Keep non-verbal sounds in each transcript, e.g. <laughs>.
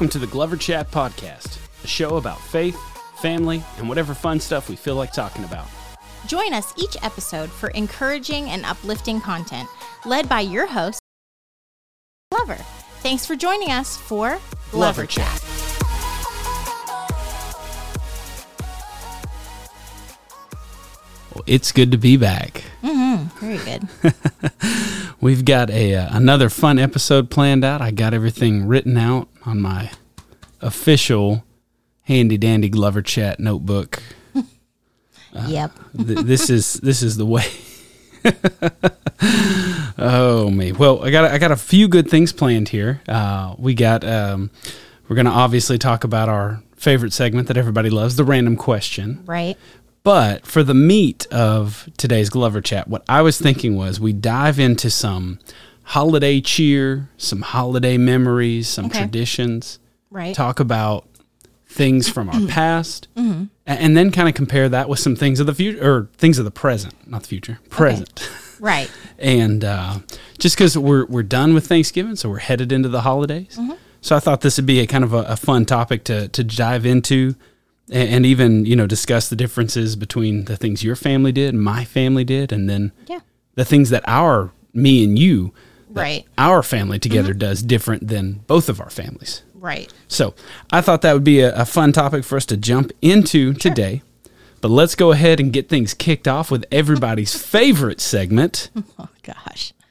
Welcome to the Glover Chat Podcast, a show about faith, family, and whatever fun stuff we feel like talking about. Join us each episode for encouraging and uplifting content led by your host, Glover. Thanks for joining us for Glover, Glover Chat. Chat. It's good to be back. Very good. <laughs> We've got a uh, another fun episode planned out. I got everything written out on my official handy dandy Glover Chat notebook. <laughs> yep. <laughs> Th- this is this is the way. <laughs> oh me. Well, I got I got a few good things planned here. Uh, we got um, we're gonna obviously talk about our favorite segment that everybody loves, the random question. Right. But for the meat of today's Glover chat, what I was thinking was we dive into some holiday cheer, some holiday memories, some Okay. traditions, Right. talk about things from our past, Mm-hmm. and then kind of compare that with some things of the future or things of the present, not the future, present. <laughs> Right. And uh, just because we're we're done with Thanksgiving, so we're headed into the holidays. Mm-hmm. So I thought this would be a kind of a, a fun topic to to dive into, a- and, even you know discuss the differences between the things your family did, and my family did, and then Yeah. the things that our me and you, Right. our family together does different than both of our families. Right. So I thought that would be a, a fun topic for us to jump into today. But let's go ahead and get things kicked off with everybody's <laughs> favorite segment. Oh gosh. <laughs>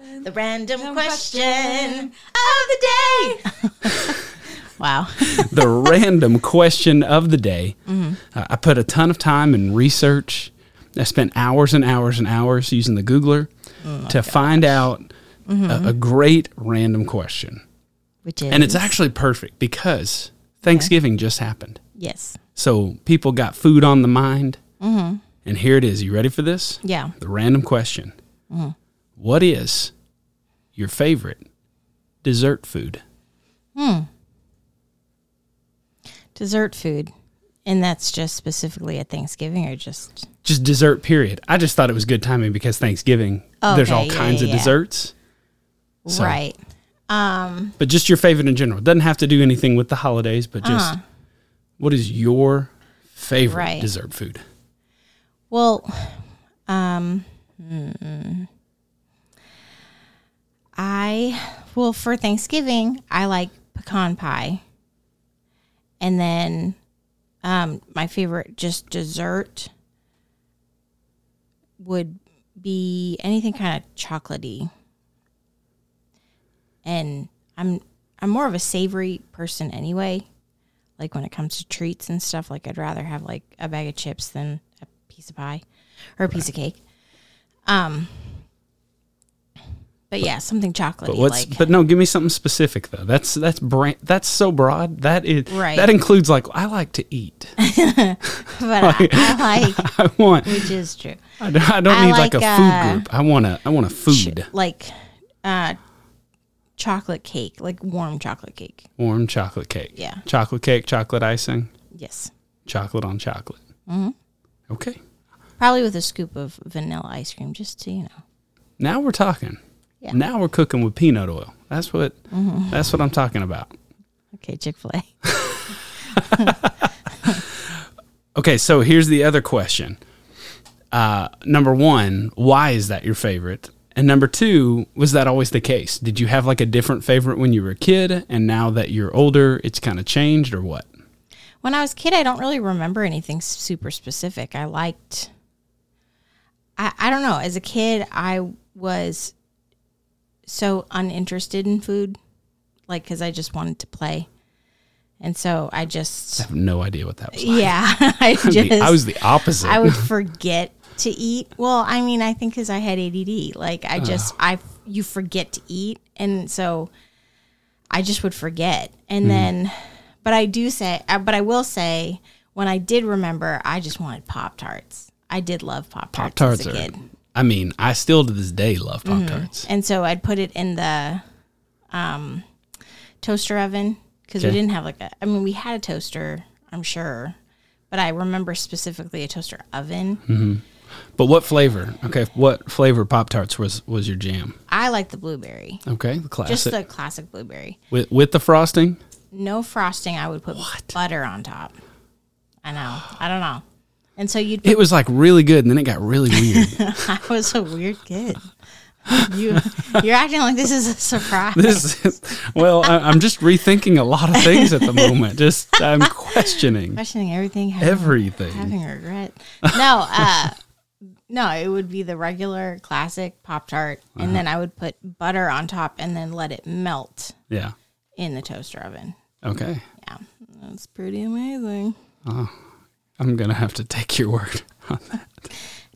<laughs> The random question of the day. wow. the random question of the day. Uh, I put a ton of time in research. I spent hours and hours and hours using the Googler to find out a, a great random question. Which is And it's actually perfect because Thanksgiving just happened. yes. So people got food on the mind. And here it is. You ready for this? Yeah. The random question What is your favorite dessert food? Hmm. Dessert food. And that's just specifically at Thanksgiving or just just dessert period. I just thought it was good timing because Thanksgiving there's all yeah, kinds yeah, of desserts. So- right. Um But just your favorite in general. Doesn't have to do anything with the holidays, but just Uh-huh. what is your favorite Right. dessert food? Well, um, hmm. I well for Thanksgiving I like pecan pie, and then um, my favorite just dessert would be anything kind of chocolatey, and I'm I'm more of a savory person anyway. Like when it comes to treats and stuff, like I'd rather have like a bag of chips than a piece of pie or a piece of cake. Um, but yeah, something chocolatey. But what's like but no, give me something specific though. That's that's brand, that's so broad. That is Right. that includes like I like to eat. <laughs> but I, I like, <laughs> I want which is true. I don't, I don't I need like, like, a uh, food group. I want a I want a food. Like, uh, chocolate cake, like warm chocolate cake. Warm chocolate cake. Yeah. Chocolate cake, chocolate icing, Yes, chocolate on chocolate. Mm-hmm. Okay. probably with a scoop of vanilla ice cream, just to you know. Now we're talking. Yeah. Now we're cooking with peanut oil. That's what that's what I'm talking about. Okay, Chick Fil A. <laughs> Okay, so here's the other question. Uh, number one, why is that your favorite? And number two, was that always the case? Did you have like a different favorite when you were a kid, and now that you're older, it's kind of changed, or what? When I was a kid, I don't really remember anything super specific. I liked, I, I don't know. As a kid, I was so uninterested in food, like, because I just wanted to play. And so I just, I have no idea what that was. Like. yeah, <laughs> <laughs> I just, I was the opposite. I would forget to eat. Well, I mean, I think because I had ADD, like I just I you forget to eat, and so I just would forget. And then, but I do say, uh, but I will say, when I did remember, I just wanted Pop Tarts. I did love Pop Pop Tarts tarts as a are. kid, Mm-hmm. I mean, I still to this day love Pop tarts. and so I'd put it in the um, toaster oven because we didn't have like a. I mean, we had a toaster, I'm sure, but I remember specifically a toaster oven. But what flavor? Okay, what flavor Pop Tarts was was your jam? I like the blueberry. Okay, the classic Just the classic blueberry. with with the frosting. no frosting. I would put butter on top. I know. I don't know. And so you'd. Put, It was like really good, and then it got really weird. <laughs> I was a weird kid. You you're acting like this is a surprise. this is, well, I, I'm just rethinking a lot of things at the moment. Just I'm questioning questioning everything. Having, everything. having regret. No, uh, no, it would be the regular classic Pop Tart, Uh-huh. and then I would put butter on top and then let it melt Yeah. in the toaster oven. Okay. Yeah, that's pretty amazing. I'm gonna have to take your word. <laughs> on that.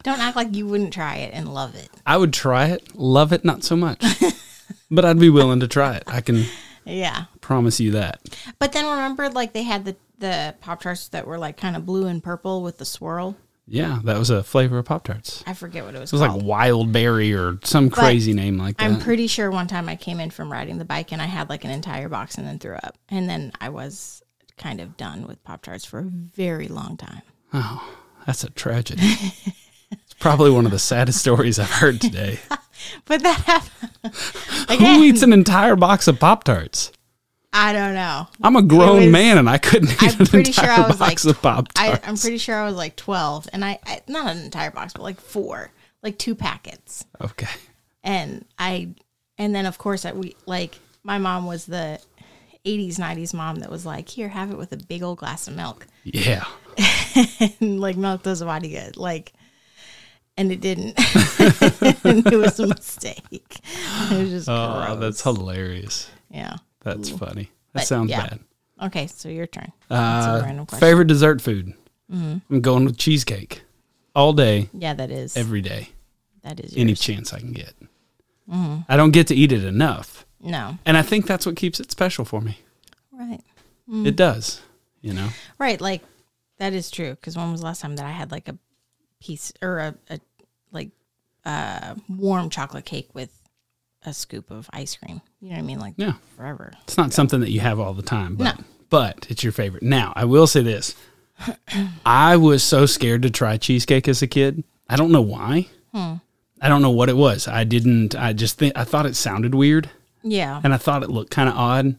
Don't act like you wouldn't try it and love it. I would try it, love it not so much, <laughs> but I'd be willing to try it. I can Yeah, promise you that. but then remember, like they had the the Pop Tarts that were like kind of blue and purple with the swirl. Yeah, that was a flavor of Pop Tarts. I forget what it was. It was called. like wild berry or some crazy name like that. I'm pretty sure one time I came in from riding the bike and I had like an entire box and then threw up. And then I was kind of done with Pop Tarts for a very long time. oh, that's a tragedy. it's probably one of the saddest stories I've heard today. <laughs> But that happened. Who eats an entire box of Pop Tarts? I don't know. I'm a grown was- man and I couldn't eat I'm an pretty <laughs> sure I was box like, of Pop Tarts. I'm pretty sure I was like 12 and I, I, not an entire box, but like four, like two packets. okay. And I, and then of course I, we like, my mom was the 80s, 90s mom that was like, here, have it with a big old glass of milk. Yeah. <laughs> and like milk does a body good. Like, and it didn't. <laughs> and it was a mistake. It was just Oh, gross. that's hilarious. yeah. That's funny. That But, sounds yeah. bad. Okay, so your turn. Uh, favorite dessert food? I'm going with cheesecake all day, yeah, that is. every day, that is any chance I can get. I don't get to eat it enough. no. And I think that's what keeps it special for me. Right. It does, you know? Right. Like that is true. Because when was the last time that I had like a piece or a, a like uh warm chocolate cake with a scoop of ice cream? You know what I mean? Like Yeah. forever. It's not something that you have all the time, but No. but it's your favorite. Now, I will say this. I was so scared to try cheesecake as a kid. I don't know why. Hmm. I don't know what it was. I didn't I just think I thought it sounded weird Yeah. and I thought it looked kind of odd.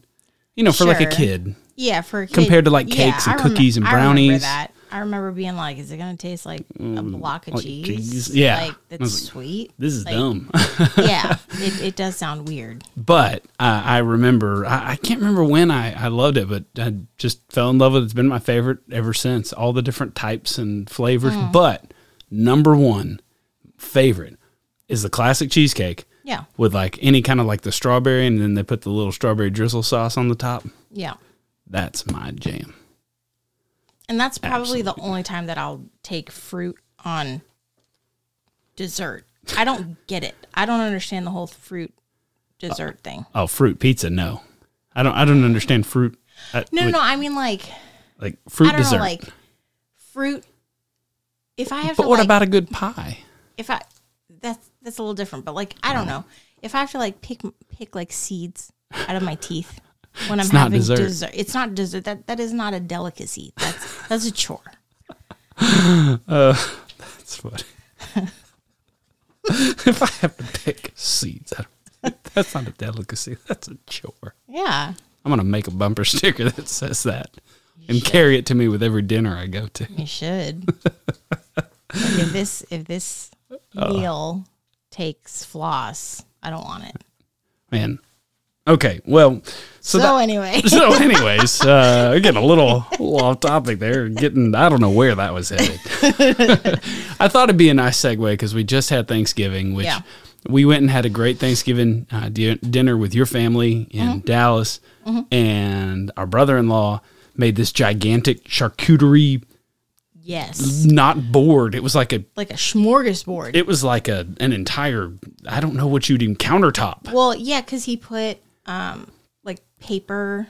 You know, for like a kid. Yeah, for a kid, Compared to, like, yeah, cakes and I remem- cookies and brownies. that. I remember being like, "Is it going to taste like a block of like cheese? cheese. Yeah. like that's like, sweet." This is Like, dumb. <laughs> yeah, <laughs> it, it does sound weird. but uh, I remember, I, I can't remember when I, I loved it, but I just fell in love with it. It's been my favorite ever since. All the different types and flavors. Mm. But number one favorite is the classic cheesecake Yeah, with like any kind of like the strawberry, and then they put the little strawberry drizzle sauce on the top. yeah, That's my jam. And that's probably the only time that I'll take fruit on dessert. I don't get it. I don't understand the whole fruit dessert thing. Oh, fruit pizza? No, I don't. I don't understand fruit. uh, No, no, with, no. I mean, like, like fruit I don't dessert. know, like fruit. If I have but to, what like, about a good pie? if I that's that's a little different, but like I don't know if I have to like pick pick like seeds out of my teeth when I'm having dessert. dessert. It's not dessert. That that is not a delicacy. That's that's a chore. <laughs> Uh, That's funny. <laughs> if I have to pick seeds, <laughs> that's not a delicacy. That's a chore. Yeah, I'm gonna make a bumper sticker that says that and carry it to me with every dinner I go to. you should. Like, if this if this meal takes floss, I don't want it. Man. Okay, well, so, So, that, anyway, <laughs> so <laughs> anyways, uh, we're getting a little, little off topic there. Getting, I don't know where that was headed. <laughs> I thought it'd be a nice segue because we just had Thanksgiving, which Yeah. we went and had a great Thanksgiving uh, di- dinner with your family in Mm-hmm. Dallas, and our brother-in-law made this gigantic charcuterie, yes, not board. It was like a, like a smorgasbord. it was like a an entire, I don't know what you'd even countertop. well, yeah, because he put um like paper.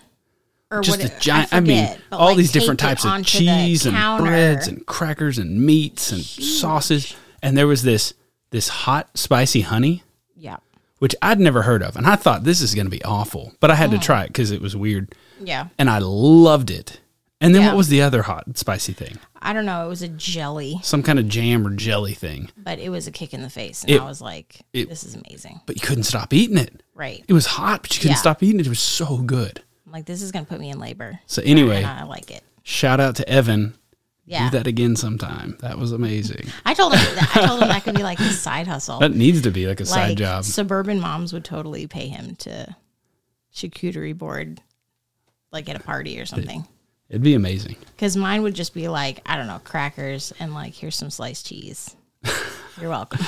Or just what a giant. I, I, mean, all like, these different types of cheese and counter. breads and crackers and meats and sauces, and there was this this hot spicy honey, yeah, which I'd never heard of, and I thought this is going to be awful, but I had to try it because it was weird, yeah. and I loved it. And then Yeah. what was the other hot spicy thing? I don't know. It was a jelly, Some kind of jam or jelly thing, but it was a kick in the face, and It- I was like, it- "This is amazing." but you couldn't stop eating it. Right? It was hot, but you couldn't Yeah. stop eating it. It was so good. I'm like, this is going to put me in labor. So anyway, I like it. shout out to Evan. Yeah. Do that again sometime. That was amazing. I told him I told him that could be like his side hustle. That needs to be like a like side job. suburban moms would totally pay him to charcuterie board like at a party or something. It'd be amazing. Because mine would just be like, I don't know, crackers and like here's some sliced cheese. <laughs> You're welcome.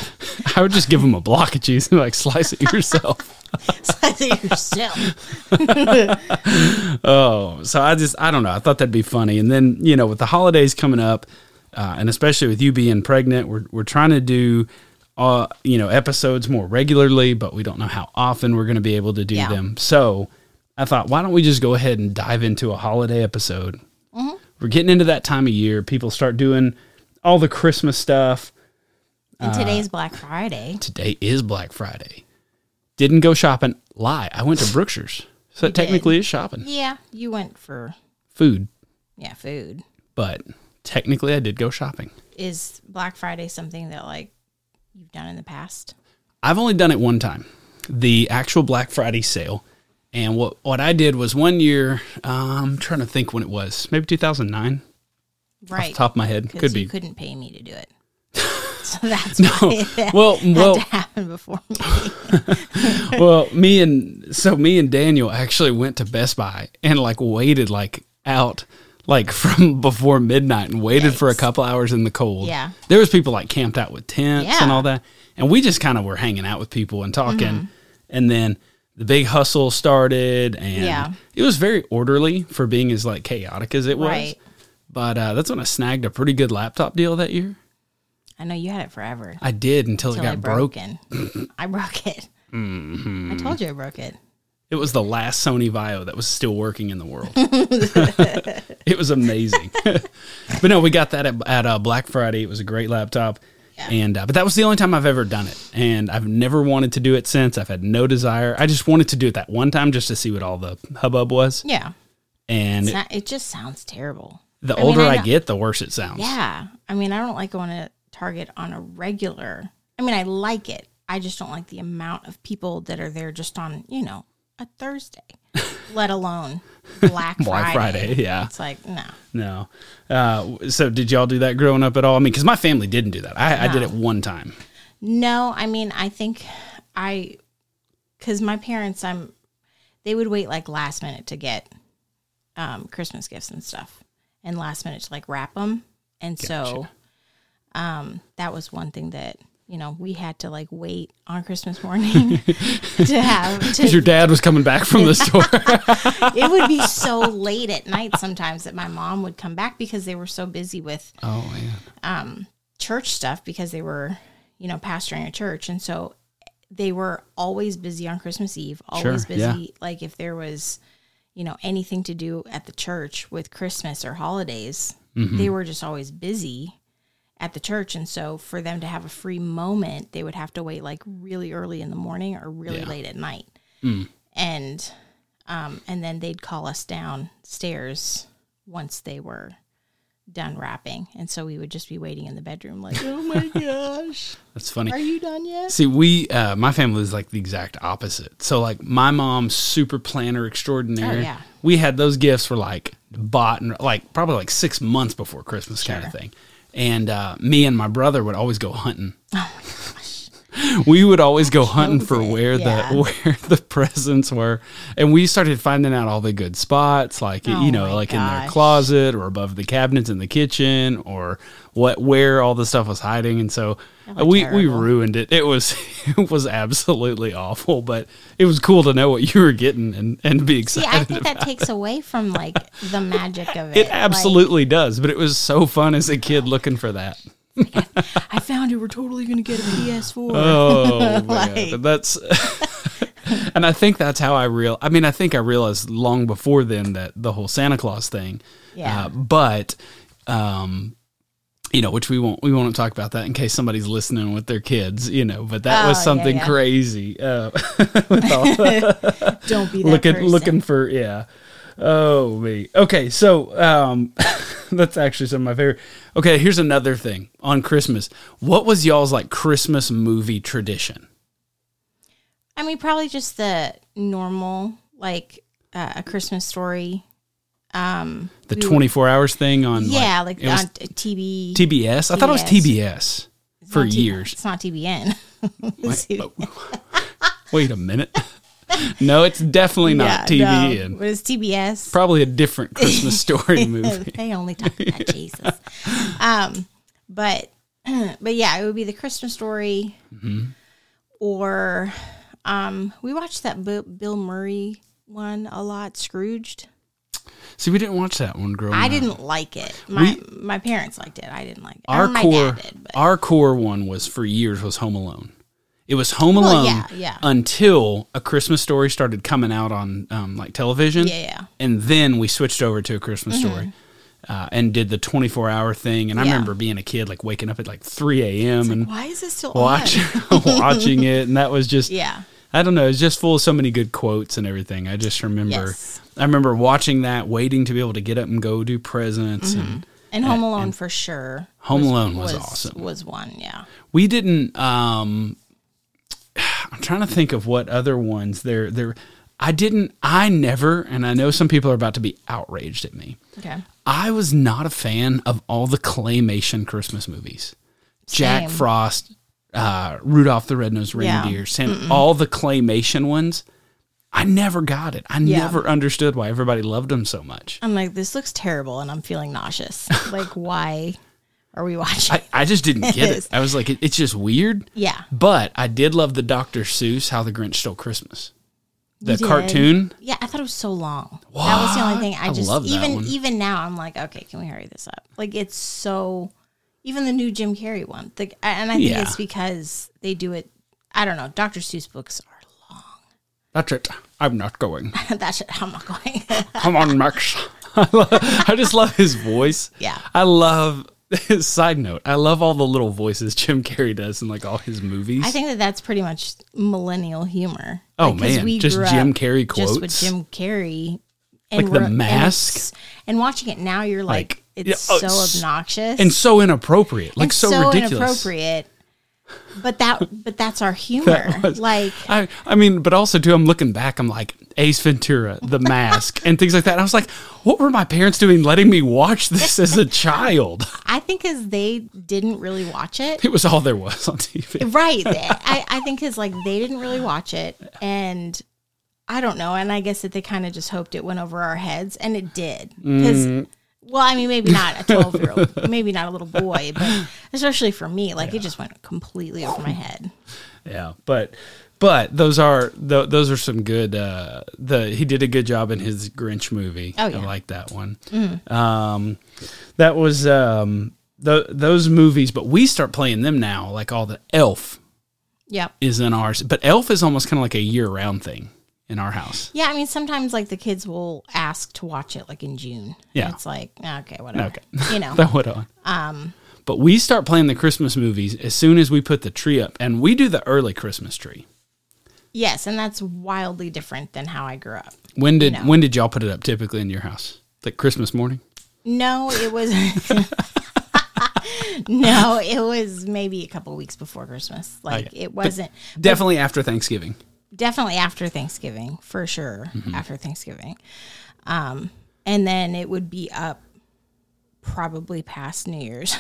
I would just give them a block of cheese and like slice it yourself. <laughs> Slice it yourself. <laughs> Oh, so I just I don't know. I thought that'd be funny. And then you know, with the holidays coming up, uh, and especially with you being pregnant, we're we're trying to do. Uh, you know, episodes more regularly, but we don't know how often we're going to be able to do Yeah. them. So I thought, why don't we just go ahead and dive into a holiday episode? We're getting into that time of year. People start doing all the Christmas stuff. And Uh, today's Black Friday. Today is Black Friday. Didn't go shopping. Lie. I went to Brookshire's. So it did. technically is shopping. Yeah, you went for Food. yeah, food. But technically I did go shopping. Is Black Friday something that like you've done in the past? I've only done it one time. The actual Black Friday sale. And what what I did was one year, um, I'm trying to think when it was. Maybe 2009 off Right. top of my head. Could you be. couldn't pay me to do it. <laughs> so that's <laughs> had Well, well, to happen before me. <laughs> well, me and so me and Daniel actually went to Best Buy and like waited like out like from before midnight and waited for a couple hours in the cold. Yeah. There was people like camped out with tents and all that. And we just kind of were hanging out with people and talking. Mm-hmm. And then the big hustle started and Yeah. it was very orderly for being as like chaotic as it was. Right. But uh, that's when I snagged a pretty good laptop deal that year. I know you had it forever. I did until it Until I got broke broken. broken. <laughs> I broke it. Mm-hmm. I told you I broke it. It was the last Sony VAIO that was still working in the world. <laughs> <laughs> it was amazing. but no, we got that at, at uh, Black Friday. It was a great laptop. Yeah. And uh, but that was the only time I've ever done it, and I've never wanted to do it since. I've had no desire. I just wanted to do it that one time just to see what all the hubbub was. Yeah. And it- not, it just sounds terrible. the I mean, older I I, get, the worse it sounds. Yeah. I mean, I don't like going to Target on a regular. I mean, I like it. I just don't like the amount of people that are there just on, you know, a Thursday, <laughs> let alone <laughs> Black Friday. Black Friday, yeah. It's like, no. No. Uh, so did y'all do that growing up at all? I mean, because my family didn't do that. I, I did it one time. No, I mean, I think I, because my parents, I'm, they would wait like last minute to get um, Christmas gifts and stuff, and last minute to like wrap them, and so, um, that was one thing that you know we had to like wait on Christmas morning <laughs> to have <laughs> Because your dad was coming back from the <laughs> store. It would be so late at night sometimes that my mom would come back because they were so busy with oh man. church stuff because they were, you know, pastoring a church. And so they were always busy on Christmas Eve, always Sure, busy. yeah. Like if there was, you know, anything to do at the church with Christmas or holidays, Mm-hmm. they were just always busy at the church. And so for them to have a free moment, they would have to wait like really early in the morning or really Yeah. Mm. late at night. And, um, and then they'd call us downstairs once they were done wrapping. And so we would just be waiting in the bedroom like, oh my <laughs> gosh, That's funny. are you done yet? See, we, uh, my family is like the exact opposite. So, like, my mom's super planner extraordinaire. Oh, yeah. We had those gifts for like bought and like probably like six months before Christmas kind of thing. And uh, me and my brother would always go hunting. <laughs> Oh my gosh. We would always go hunting for where yeah. the <laughs> where the presents were, and we started finding out all the good spots, like Oh you know, like in their closet or above the cabinets in the kitchen, or what where all the stuff was hiding. And so That was we we ruined it. It was <laughs> it was absolutely awful, but it was cool to know what you were getting and and be excited. See. I think that takes away from like the magic of <laughs> it. it Like, absolutely does, but it was so fun as a kid looking for that. <laughs> I found it. We're totally going to get a PS4. Oh man, Like- that's and I think that's how I real. I mean, I think I realized long before then that the whole Santa Claus thing. Yeah. Uh, but, um, you know, which we won't we won't talk about that in case somebody's listening with their kids. You know, but that Oh, was something yeah. crazy. Uh, <laughs> <laughs> Don't be that looking person. looking for yeah. Oh me. Okay, so um <laughs> that's actually some of my favorite. Okay, here's another thing on Christmas. What was y'all's like Christmas movie tradition? I mean, probably just the normal, like, uh, a Christmas story. The 24 hours thing on Yeah, like, was on TV. TBS. I thought it was TBS for Not T- years. It's not TBN. <laughs> Wait, <laughs> wait a minute. <laughs> No, it's definitely not TBN. No, it was TBS. Probably a different Christmas story movie. they only talk about Jesus. Um, but <clears throat> but yeah, it would be the Christmas story, Mm-hmm. or um, we watched that Bill Murray one a lot. Scrooged. See, we didn't watch that one growing I up. didn't like it. My my parents liked it. I didn't like it. Our my core, dad did, but our core one was for years was Home Alone. It was Home Well, Alone yeah, yeah. until a Christmas story started coming out on um, like television. Yeah, yeah. And then we switched over to a Christmas story. Uh, and did the 24 hour thing. And I Yeah. remember being a kid, like waking up at like 3 a.m. and why is this still watch, on? <laughs> watching it. And that was just, Yeah. I don't know. It's just full of so many good quotes and everything. I just remember, Yes. I remember watching that, waiting to be able to get up and go do presents. And And Home Alone for sure. Home Alone was awesome. Was one, yeah. we didn't, um, <sighs> I'm trying to think of what other ones there, there, I didn't, I never, and I know some people are about to be outraged at me. Okay. I was not a fan of all the claymation Christmas movies. Jack Frost, uh, Rudolph the Red-Nosed Yeah. Reindeer, Santa, all the claymation ones. I never got it. I Yeah. never understood why everybody loved them so much. I'm like, this looks terrible, and I'm feeling nauseous. <laughs> like, why are we watching? I, I just didn't get it. I was like, it, it's just weird. yeah. But I did love the Dr. Seuss How the Grinch Stole Christmas. The cartoon. Yeah, I thought it was so long. That was the only thing. I, I just that even one. even now I'm like, okay, can we hurry this up? Like it's so. Even the new Jim Carrey one, the, and I think Yeah. it's because they do it. I don't know. Dr. Seuss books are long. <laughs> That's it. I'm not going. <laughs> that's it. I'm not going. <laughs> Come on, Max. I, love, I just love his voice. Yeah. I love. His side note: I love all the little voices Jim Carrey does in like all his movies. I think that that's pretty much millennial humor. Oh, Like, man, just grew Jim Carrey just with. Jim Carrey, and Like The we're- and Mask. And, watching it now, you're like, Like, it's yeah, oh, so it's- obnoxious and so inappropriate, like and so, ridiculous. inappropriate. But that, but that's our <laughs> humor. was- like, I, I mean, but also too, I'm looking back. I'm like Ace Ventura, The Mask, <laughs> and things like that. And I was like, what were my parents doing, letting me watch this as a child? <laughs> I think as they didn't really watch it, It was all there was on TV. right? I, I think because like they didn't really watch it, and I don't know, and I guess that they kind of just hoped it went over our heads, and it did. Because, Mm. Well, I mean, maybe not a <laughs> twelve year old, maybe not a little boy, but especially for me, like it just went completely over my head. Yeah, but but those are th- those are some good. Uh, the he did a good job in his Grinch movie. Oh, yeah. I like that one. Um, that was um, th- those movies, but we start playing them now. Like all the Elf Yep. is in ours, but Elf is almost kind of like a year round thing in our house. Yeah, I mean, sometimes like the kids will ask to watch it like in June. Yeah. It's like okay, whatever. Okay. <laughs> You know. <laughs> that went on. Um, but we start playing the Christmas movies as soon as we put the tree up, and we do the early Christmas tree. yes, and that's wildly different than how I grew up. When did know. when did y'all put it up? Typically in your house, like Christmas morning. No, it was. <laughs> no, it was maybe a couple weeks before Christmas. Like Okay. it wasn't Definitely after Thanksgiving. Definitely after Thanksgiving for sure. Mm-hmm. After Thanksgiving, um, and then it would be up probably past New Year's,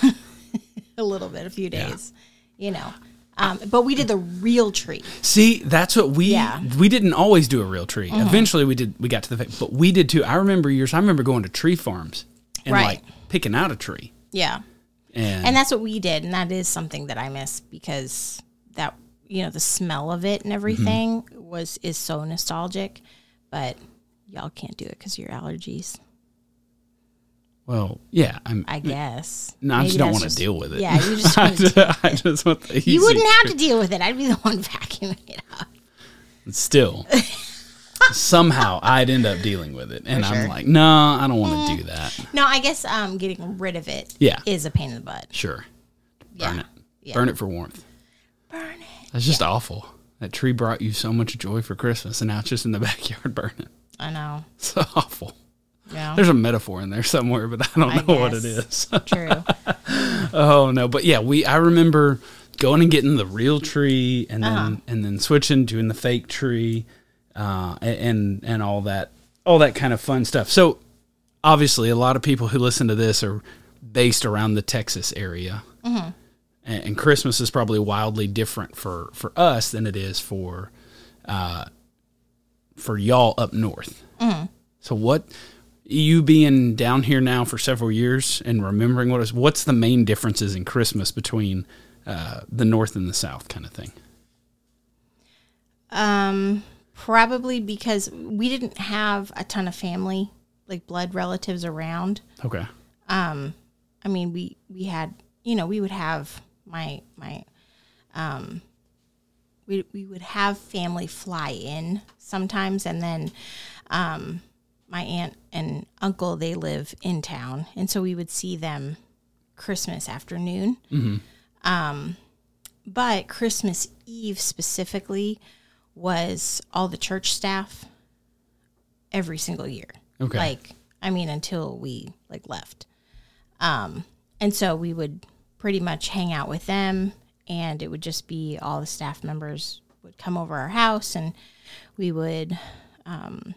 <laughs> a little bit, a few days, you know. Um, but we did the real tree. See, that's what we Yeah. Mm-hmm. we didn't always do a real tree. Eventually, we did. We got to the but we did too. I remember years. I remember going to tree farms and Right. like picking out a tree. Yeah. And, and that's what we did and that is something that i miss because that you know the smell of it and everything was is so nostalgic but y'all can't do it because of your allergies well, yeah, I'm. i guess no, I just don't that's want to deal with it. yeah <laughs> you just I want to- just, I just want the easy. you wouldn't have to deal with it i'd be the one <laughs> vacuuming it up Still, somehow I'd end up dealing with it, and I'm like, no, I don't want to do that. no i guess um getting rid of it Yeah. is a pain in the butt Sure, yeah burn it. Yeah. Burn it for warmth. That's just awful. That tree brought you so much joy for Christmas, and now it's just in the <laughs> backyard burning. i know So awful. yeah There's a metaphor in there somewhere, but I don't I know what it is. <laughs> true oh no, but yeah, we I remember going and getting the real tree and then Uh-huh. and then switching doing the fake tree, uh, and and all that all that kind of fun stuff. So, obviously, a lot of people who listen to this are based around the Texas area, and, and Christmas is probably wildly different for for us than it is for uh, for y'all up north. So, what you being down here now for several years and remembering what is what's the main differences in Christmas between uh, the north and the south, kind of thing. Um, probably because we didn't have a ton of family, like blood relatives around. Okay. I mean, we we had, you know, we would have my my, um, we we would have family fly in sometimes, and then, um, my aunt and uncle they live in town, and so we would see them Christmas afternoon. Um, but Christmas Eve specifically was all the church staff every single year. Okay. Like, I mean, until we like left. Um, and so we would pretty much hang out with them, and it would just be all the staff members would come over our house, and we would um,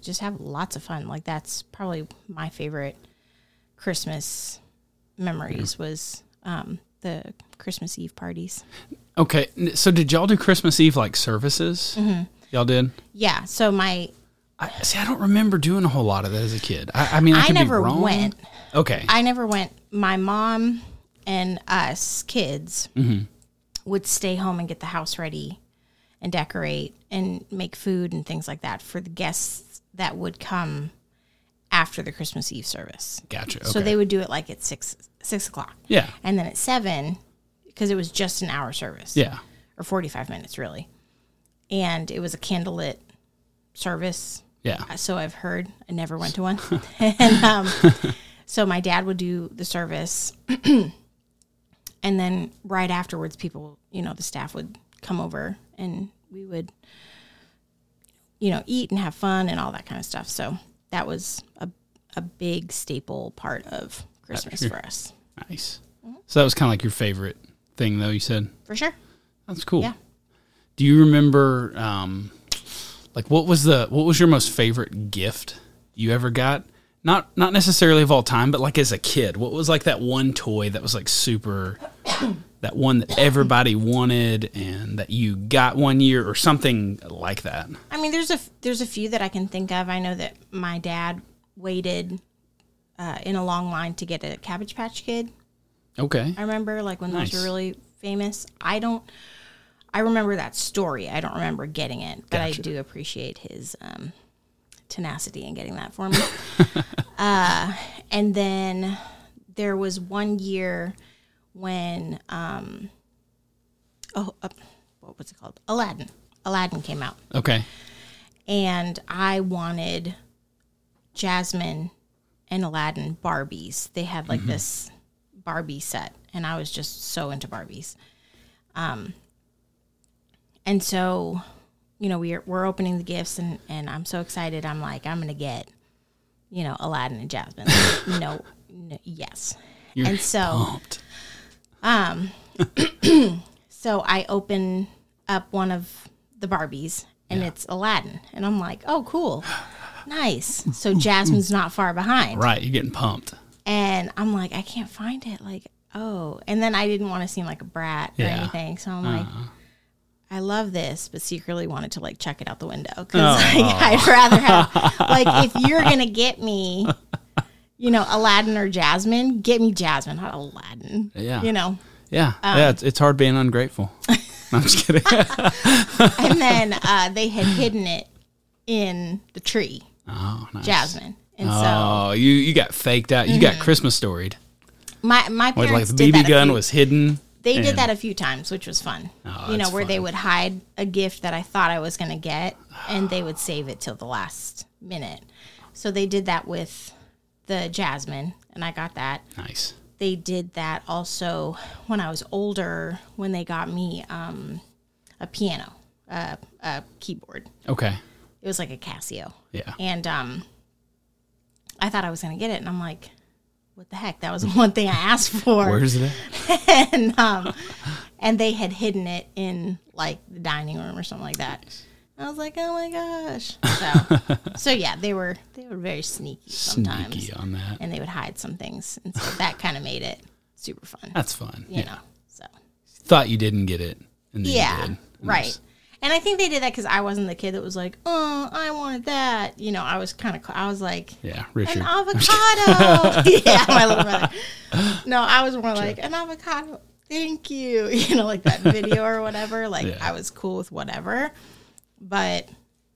just have lots of fun. Like that's probably my favorite Christmas memories was um, the Christmas Eve parties. Okay. So, did y'all do Christmas Eve like services? Y'all did. Yeah. So my I see. I don't remember doing a whole lot of that as a kid. I, I mean, I, I could never be wrong. went. Okay. I never went. My mom and us kids would stay home and get the house ready and decorate and make food and things like that for the guests that would come after the Christmas Eve service. gotcha. Okay. So they would do it like at six six o'clock. Yeah. And then at seven, because it was just an hour service. Yeah. Or forty five minutes really. And it was a candlelit service. Yeah. So I've heard. I never went to <laughs> one. <laughs> and um, so my dad would do the service, <clears throat> and then right afterwards, people, you know, the staff would come over, and we would, you know, eat and have fun and all that kind of stuff. So that was a a big staple part of Christmas for us, Nice. So that was kind of like your favorite thing, though. You said for sure. that's cool. Yeah. Do you remember, um, like, what was the what was your most favorite gift you ever got? Not not necessarily of all time, but like as a kid, what was like that one toy that was like super, that one that everybody wanted and that you got one year or something like that? I mean, there's a there's a few that I can think of. I know that my dad waited uh, in a long line to get a Cabbage Patch Kid. Okay. I remember like when Nice. those were really famous. I don't. I remember that story. I don't remember getting it, but Gotcha. I do appreciate his um, tenacity in getting that for me. <laughs> uh, and then there was one year when um, oh, uh, what was it called? Aladdin. Aladdin came out, Okay. and I wanted Jasmine and Aladdin Barbies. They had like this Barbie set, and I was just so into Barbies. Um, and so, you know, we're we're opening the gifts, and and I'm so excited. I'm like, I'm gonna get, you know, Aladdin and Jasmine. <laughs> no, no, yes. You're and so, pumped. Um, <clears throat> so I open up one of the Barbies, and it's Aladdin, and I'm like, oh, cool. Nice. So <laughs> Jasmine's not far behind. Right. You're getting pumped. And I'm like, I can't find it. Like, oh. And then I didn't want to seem like a brat or anything. So I'm like, uh-huh. I love this, but secretly wanted to like check it out the window. Cause like, I'd rather have, like, if you're to get me, you know, Aladdin or Jasmine, get me Jasmine, not Aladdin. Yeah. You know? Yeah. Um, yeah. It's, it's hard being ungrateful. No, I'm just kidding. <laughs> And then uh, they had hidden it in the tree, oh, nice. Jasmine. And so Oh, you you got faked out. You got Christmas storied. my, my Where parents like the BB gun was hidden. They did that a few times, which was fun. Oh, you know, where they would hide a gift that I thought I was going to get and they would save it till the last minute. So they did that with the Jasmine, and I got that. Nice. They did that also when I was older when they got me um, a piano, uh, a keyboard. Okay. It was like a Casio. Yeah. And um, I thought I was going to get it, and I'm like, what the heck? That was the <laughs> one thing I asked for. Where's it at? <laughs> and um, and they had hidden it in like the dining room or something like that. I was like, oh my gosh. So, <laughs> so yeah, they were they were very sneaky sometimes, Sneaky on that. and they would hide some things, and so that kind of made it super fun. That's fun. You know, so Thought you didn't get it. And yeah, you did. And right. And I think they did that because I wasn't the kid that was like, oh, I wanted that. You know, I was kind of, I was like, Yeah, Richard. an avocado. <laughs> <laughs> yeah, my little brother. No, I was more like an avocado. Thank you. <laughs> You know, like that video or whatever. Like Yeah. I was cool with whatever. But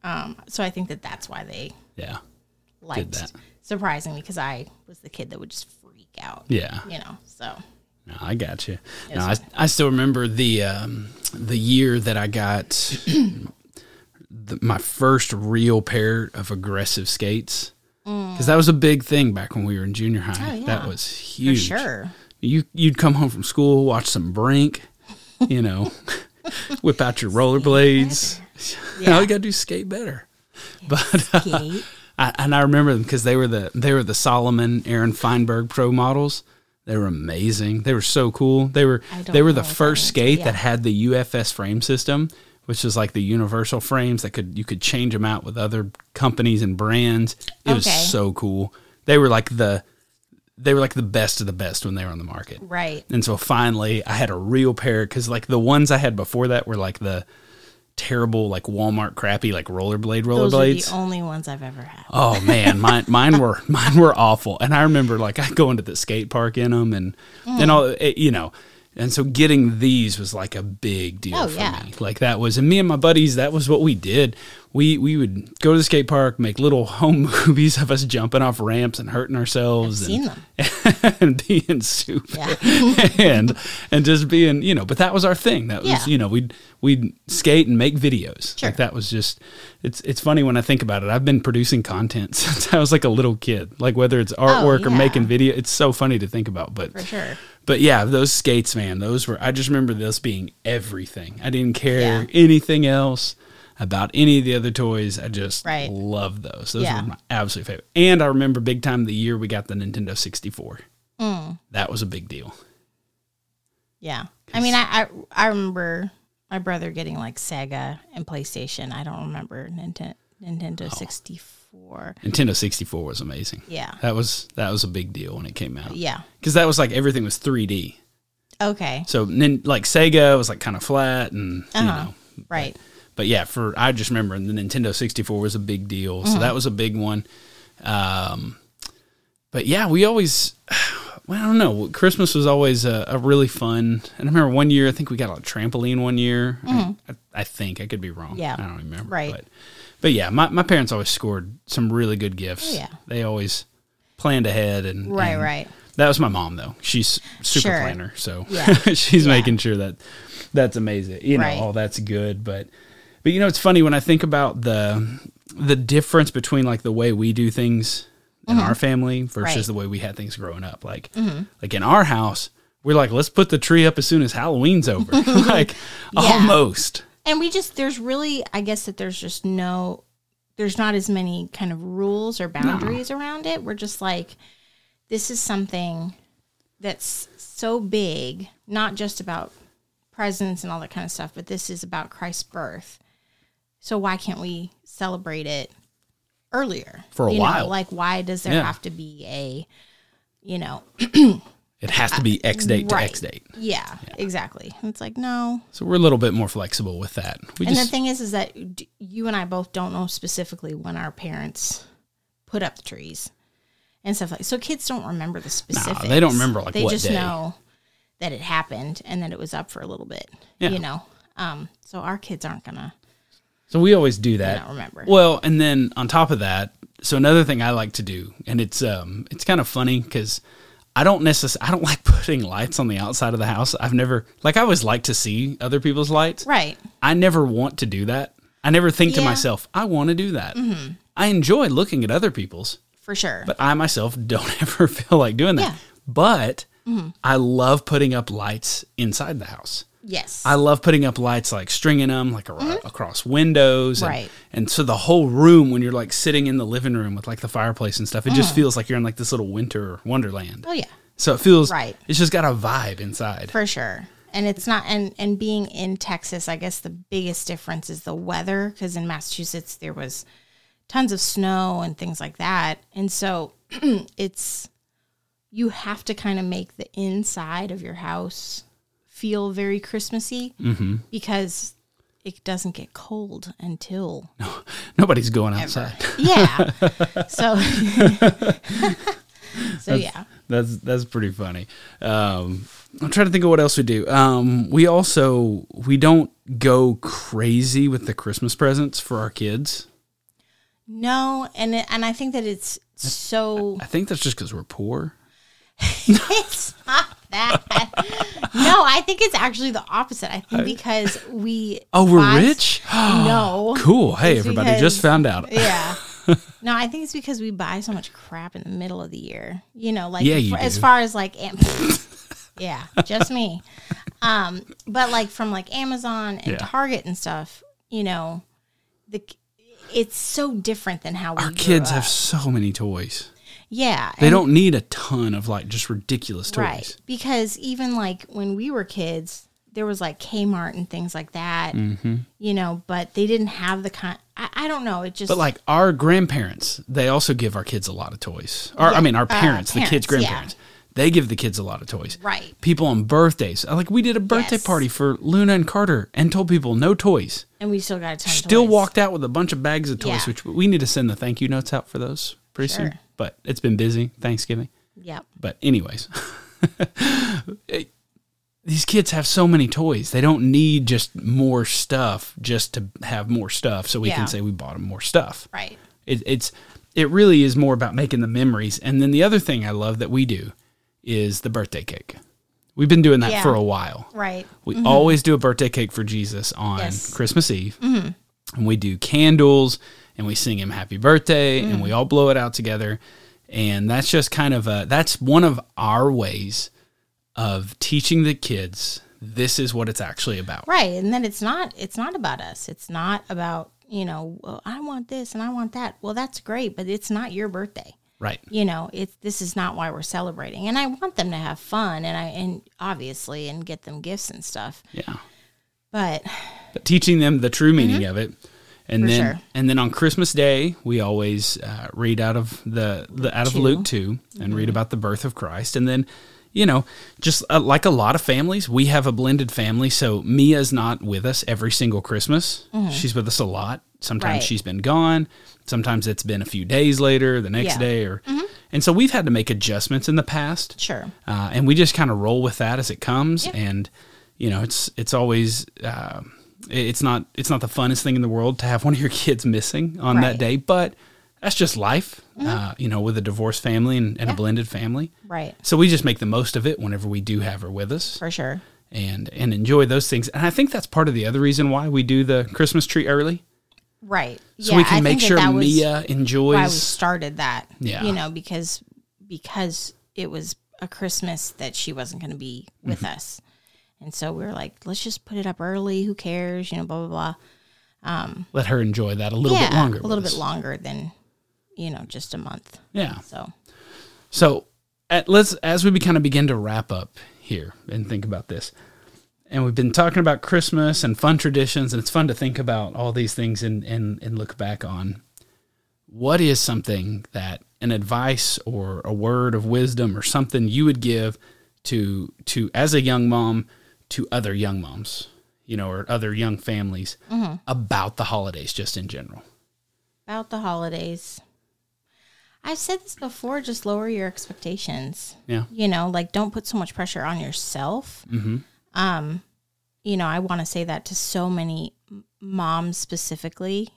um, so I think that that's why they yeah. liked that. surprising me because I was the kid that would just freak out. Yeah. You know, so No, I got you. No, I, I still remember the um, the year that I got the, my first real pair of aggressive skates because that was a big thing back when we were in junior high. Mm. Oh, yeah. That was for huge. sure. You you'd come home from school, watch some Brink, you know, <laughs> whip out your rollerblades. Yeah. <laughs> Now you gotta do skate better. But uh, I, and I remember them because they were the they were the Salomon Aaron Feinberg Pro models. They were amazing. They were so cool. They were they were the first skate yeah. that had the UFS frame system, which is like the universal frames that could you could change them out with other companies and brands. It was so cool. They were like the they were like the best of the best when they were on the market. Right. And so finally, I had a real pair because like the ones I had before that were like the terrible, like Walmart crappy, like rollerblade rollerblades. the only ones I've ever had. Oh man, <laughs> mine mine were mine were awful. And I remember like I go into the skate park in them and Mm. and all it, you know. And so getting these was like a big deal Oh, for yeah. me. Like that was and me and my buddies, that was what we did. We we would go to the skate park, make little <laughs> home movies of us jumping off ramps and hurting ourselves and, <laughs> and being stupid Yeah. <laughs> and and just being you know but that was our thing that was Yeah. you know we'd we'd skate and make videos Sure. like that was just it's it's funny when i think about it i've been producing content since i was like a little kid like whether it's artwork or Oh, yeah. making video it's so funny to think about but For sure. But yeah those skates man those were i just remember those being everything i didn't care Yeah. anything else about any of the other toys i just Right. loved those those Yeah. were my absolute favorite and i remember big time the year we got the nintendo 64 Mm. that was a big deal Yeah. I mean, I, I I remember my brother getting like Sega and PlayStation. I don't remember Nintendo Nintendo 64. Nintendo 64 was amazing. Yeah. That was that was a big deal when it came out. Yeah. Cuz that was like everything was 3D. Okay. So nin, like Sega was like kind of flat and you Uh-huh. know. Right. But yeah, for I just remember the Nintendo 64 was a big deal. Mm-hmm. So that was a big one. Um but yeah, we always <sighs> well, I don't know. Christmas was always a, a really fun. And I remember one year, I think we got a trampoline one year. I, I think I could be wrong. Mm-hmm. Yeah. I don't remember. Right. But, but yeah, my, my parents always scored some really good gifts. Yeah. They always planned ahead and Right, and right. That was my mom though. She's super Sure. planner, so Yeah. <laughs> she's Yeah. making sure that that's amazing. You know, Right. all that's good. But but you know, it's funny when I think about the the difference between like the way we do things in our family versus Mm-hmm. Right. Mm-hmm. the way we had things growing up. Like like in our house, we're like, let's put the tree up as soon as Halloween's over. <laughs> like <laughs> almost. And we just there's really I guess that there's just no there's not as many kind of rules or boundaries around it. We're just like this is something that's so big, not just about presents and all that kind of stuff, but this is about Christ's birth. So why can't we celebrate it earlier For a You know, while. like why does there Yeah. have to be a you know <clears throat> It has to be X date to X date. yeah, exactly it's like no So we're a little bit more flexible with that. We and just the thing is, is that you and I both don't know specifically when our parents put up the trees and stuff like. So kids don't remember the specifics. they don't remember, like, they just day. know that it happened and that it was up for a little bit. Yeah. You know, um, so our kids aren't gonna. So we always do that. not remember. Well, and then on top of that, so another thing I like to do, and it's um it's kind of funny because I don't necessarily I don't like <laughs> putting lights on the outside of the house. I've never like I always like to see other people's lights. Right. I never want to do that. I never think to Yeah. Mm-hmm. myself, I want to do that. I enjoy looking at other people's, For sure. but I myself <laughs> don't ever feel like doing that. Yeah. Mm-hmm. But I love putting up lights inside the house. Yes. I love putting up lights, like stringing them like ar- across windows, and, Mm-hmm. Right. And so the whole room, when you're like sitting in the living room with like the fireplace and stuff, it just feels like you're in like this little winter wonderland. oh yeah. So it feels Right. It's just got a vibe inside. For sure. and it's not and and being in Texas, I guess the biggest difference is the weather because in Massachusetts there was tons of snow and things like that. And so <clears throat> it's you have to kind of make the inside of your house feel very Christmassy Mm-hmm. because it doesn't get cold until Nobody's going outside. yeah. <laughs> so <laughs> so yeah. That's that's pretty funny. Um, I'm trying to think of what else we do. Um, we also we don't go crazy with the Christmas presents for our kids. No, and it, and I think that it's so I think that's just because we're poor. <laughs> it's not. <laughs> No, I think it's actually the opposite. I think because we Oh, we're buy- rich. <gasps> No. cool. Hey, everybody, because- just found out. Yeah. <laughs> No, I think it's because we buy so much crap in the middle of the year. You know, like Yeah, for- as far as like <laughs> Yeah, just me. Um, but like from like Amazon and Yeah. Target and stuff, you know, the it's so different than how we Our kids up. have so many toys. Yeah, They don't need a ton of like just ridiculous toys. Right. Because even like when we were kids, there was like Kmart and things like that, Mm-hmm. you know, but they didn't have the kind. I, I don't know. It just. But like our grandparents, they also give our kids a lot of toys. Or I mean, our uh, parents, the kids' parents, yeah. grandparents, they give the kids a lot of toys. Right. People on birthdays, like we did a birthday Yes. party for Luna and Carter, and told people no toys. and we still got a ton of Still toys. walked out with a bunch of bags of toys, Yeah. which we need to send the thank you notes out for those pretty soon. But it's been busy Thanksgiving. Yep. But anyways, <laughs> it- these kids have so many toys. They don't need just more stuff just to have more stuff. So we Yeah. can say we bought them more stuff. Right. It, it's it really is more about making the memories. And then the other thing I love that we do is the birthday cake. We've been doing that Yeah. for a while. Right. We mm-hmm. always do a birthday cake for Jesus on Yes. Christmas Eve. Mm-hmm. And we do candles and we sing him happy birthday and we mm. all blow it out together. And that's just kind of a that's one of our ways of teaching the kids this is what it's actually about. Right. And then it's not. It's not about us. It's not about you know. Well, I want this and I want that. Well, that's great, but it's not your birthday. Right. you know it's this is not why we're celebrating and i want them to have fun and i and obviously and get them gifts and stuff Yeah. but but teaching them the true meaning mm-hmm. of it. And Mm-hmm. For then sure. and then on Christmas Day, we always uh, read out of the, the out of Two. Luke 2 and read about the birth of Christ. And then, you know, just uh, like a lot of families, we have a blended family. So Mia's not with us every single Christmas. She's with us a lot. Sometimes Mm-hmm. Right. she's been gone. Sometimes it's been a few days later, the next Yeah. Mm-hmm. day or and so we've had to make adjustments in the past. sure Uh, and we just kind of roll with that as it comes and you know it's it's always uh, it's not it's not the funnest thing in the world to have one of your <laughs> kids missing on that Right. Mm-hmm. day but that's just life uh, you know with a divorced family and, and a blended family. Right. So we just make the most of it whenever we do have her with us. For sure. And and enjoy those things. And i think that's part of the other reason why we do the christmas tree early. Right. So yeah, we can I make that sure that was mia why we enjoys started that Yeah. you know because because it was a christmas that she wasn't going to be with Mm-hmm. us and so we were like let's just put it up early. Who cares? You know blah blah blah. Um, Let her enjoy that a little yeah bit longer a little bit us. longer than you know just a month. Yeah. So. So, at, let's as we kind of begin to wrap up here and think about this, and we've been talking about Christmas and fun traditions, and it's fun to think about all these things and and and look back on. What is something that an advice or a word of wisdom or something you would give to to as a young mom to other young moms, you know, or other young families about the holidays just in general? about the holidays. I've said this before, just lower your expectations. Yeah. You know, like don't put so much pressure on yourself. Mhm. Um, you know, I want to say that to so many moms specifically.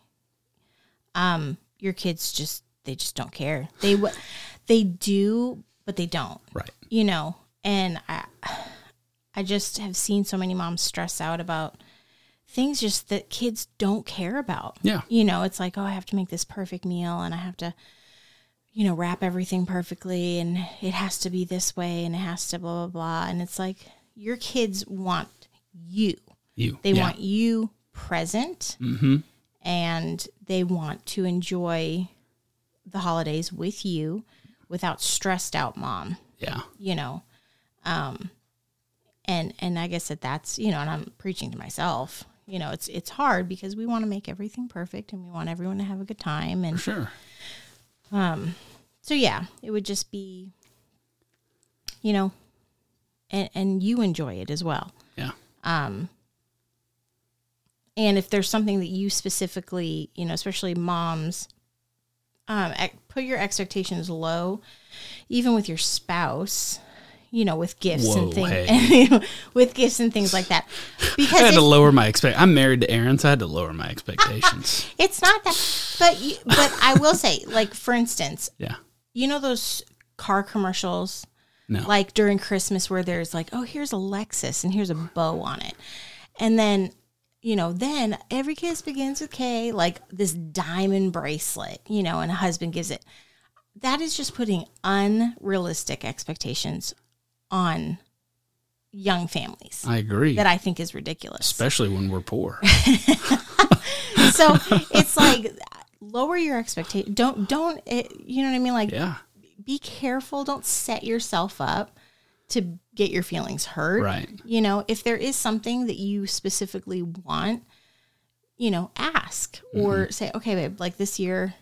Um, your kids just they just don't care. They w- they do, but they don't. Right. You know, and I I just have seen so many moms stress out about things just that kids don't care about. Yeah. You know, it's like, oh, I have to make this perfect meal and I have to, you know, wrap everything perfectly and it has to be this way and it has to blah, blah, blah. And it's like, your kids want you. You. They Yeah. want you present Mm-hmm. and they want to enjoy the holidays with you without stressed out mom Yeah. you know um and and I guess that that's you know, and I'm preaching to myself. You know, it's it's hard because we want to make everything perfect and we want everyone to have a good time and Sure. Um, so yeah, it would just be, you know, and and you enjoy it as well. Yeah. Um. And if there's something that you specifically, you know, especially moms, um, put your expectations low, even with your spouse, you know, with gifts Whoa, and things, hey. <laughs> with gifts and things like that, Because I had to lower my expect. I'm married to Aaron, so I had to lower my expectations. <laughs> it's not that. But you, but I will say, like for instance, yeah. you know those car commercials No. like during christmas where there's like oh here's a lexus and here's a bow on it and then you know then every kiss begins with Kay like this diamond bracelet you know and a husband gives it that is just putting unrealistic expectations on young families I agree. that i think is ridiculous Especially when we're poor. <laughs> so it's like lower your expectation don't don't it, you know what i mean like yeah. be careful. Don't set yourself up to get your feelings hurt. Right. You know, if there is something that you specifically want, you know, ask or Mm-hmm. say, okay, babe, like this year,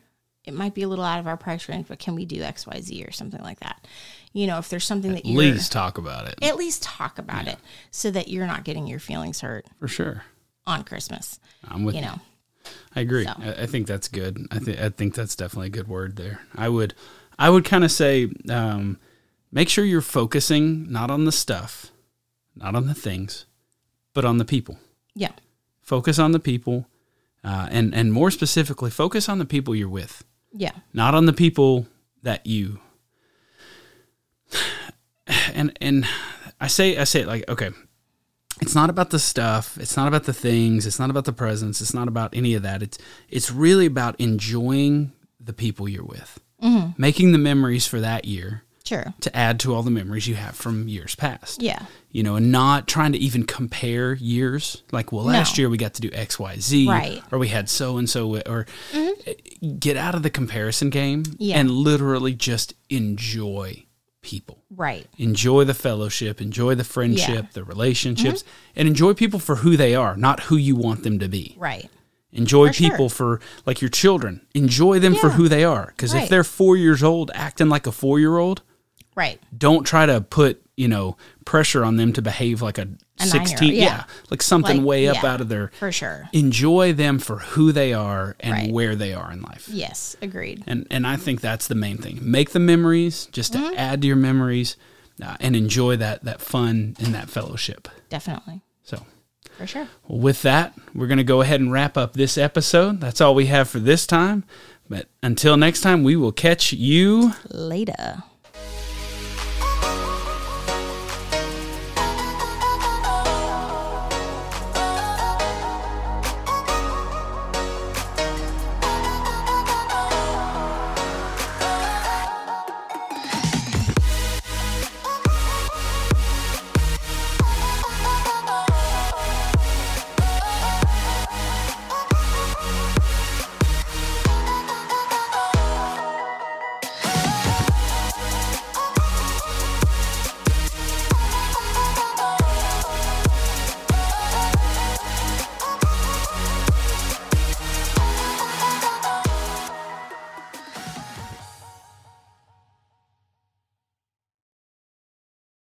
it might be a little out of our price range, but can we do X, Y, Z or something like that? You know, if there's something that At you're least talk about it. at least talk about it so that you're not getting your feelings hurt For sure. on Christmas. I'm with You you. know, I agree. So. I, I think that's good. I think I think that's definitely a good word there. I would I would kind of say um, make sure you're focusing not on the stuff, not on the things, but on the people. yeah, Focus on the people, uh, and and more specifically, focus on the people you're with, yeah, not on the people that you. And and I say I say it like okay, it's not about the stuff it's not about the things it's not about the presents it's not about any of that. It's it's really about enjoying the people you're with. Mm-hmm. Making the memories for that year sure, to add to all the memories you have from years past. Yeah, you know and not trying to even compare years like well last No. year we got to do xyz Right. or we had so and so or mm-hmm. eh, get out of the comparison game Yeah. and literally just enjoy people right, enjoy the fellowship, enjoy the friendship, Yeah. Mm-hmm. the relationships, and enjoy people for who they are, not who you want them to be. right, Enjoy For sure. people for like your children. Enjoy them for who they are. Because if they're four years old acting like a four year old, right, don't try to put you know pressure on them to behave like a, A sixteen. nine-year-old, yeah. like something Like, way up yeah. out of their. for sure. Enjoy them for who they are and Right. where they are in life. Yes, agreed. And and I think that's the main thing. Make the memories just to Mm-hmm. add to your memories, uh, and enjoy that that fun and that fellowship. Definitely. So, For sure. well, with that, we're going to go ahead and wrap up this episode. That's all we have for this time. But until next time, we will catch you. Later.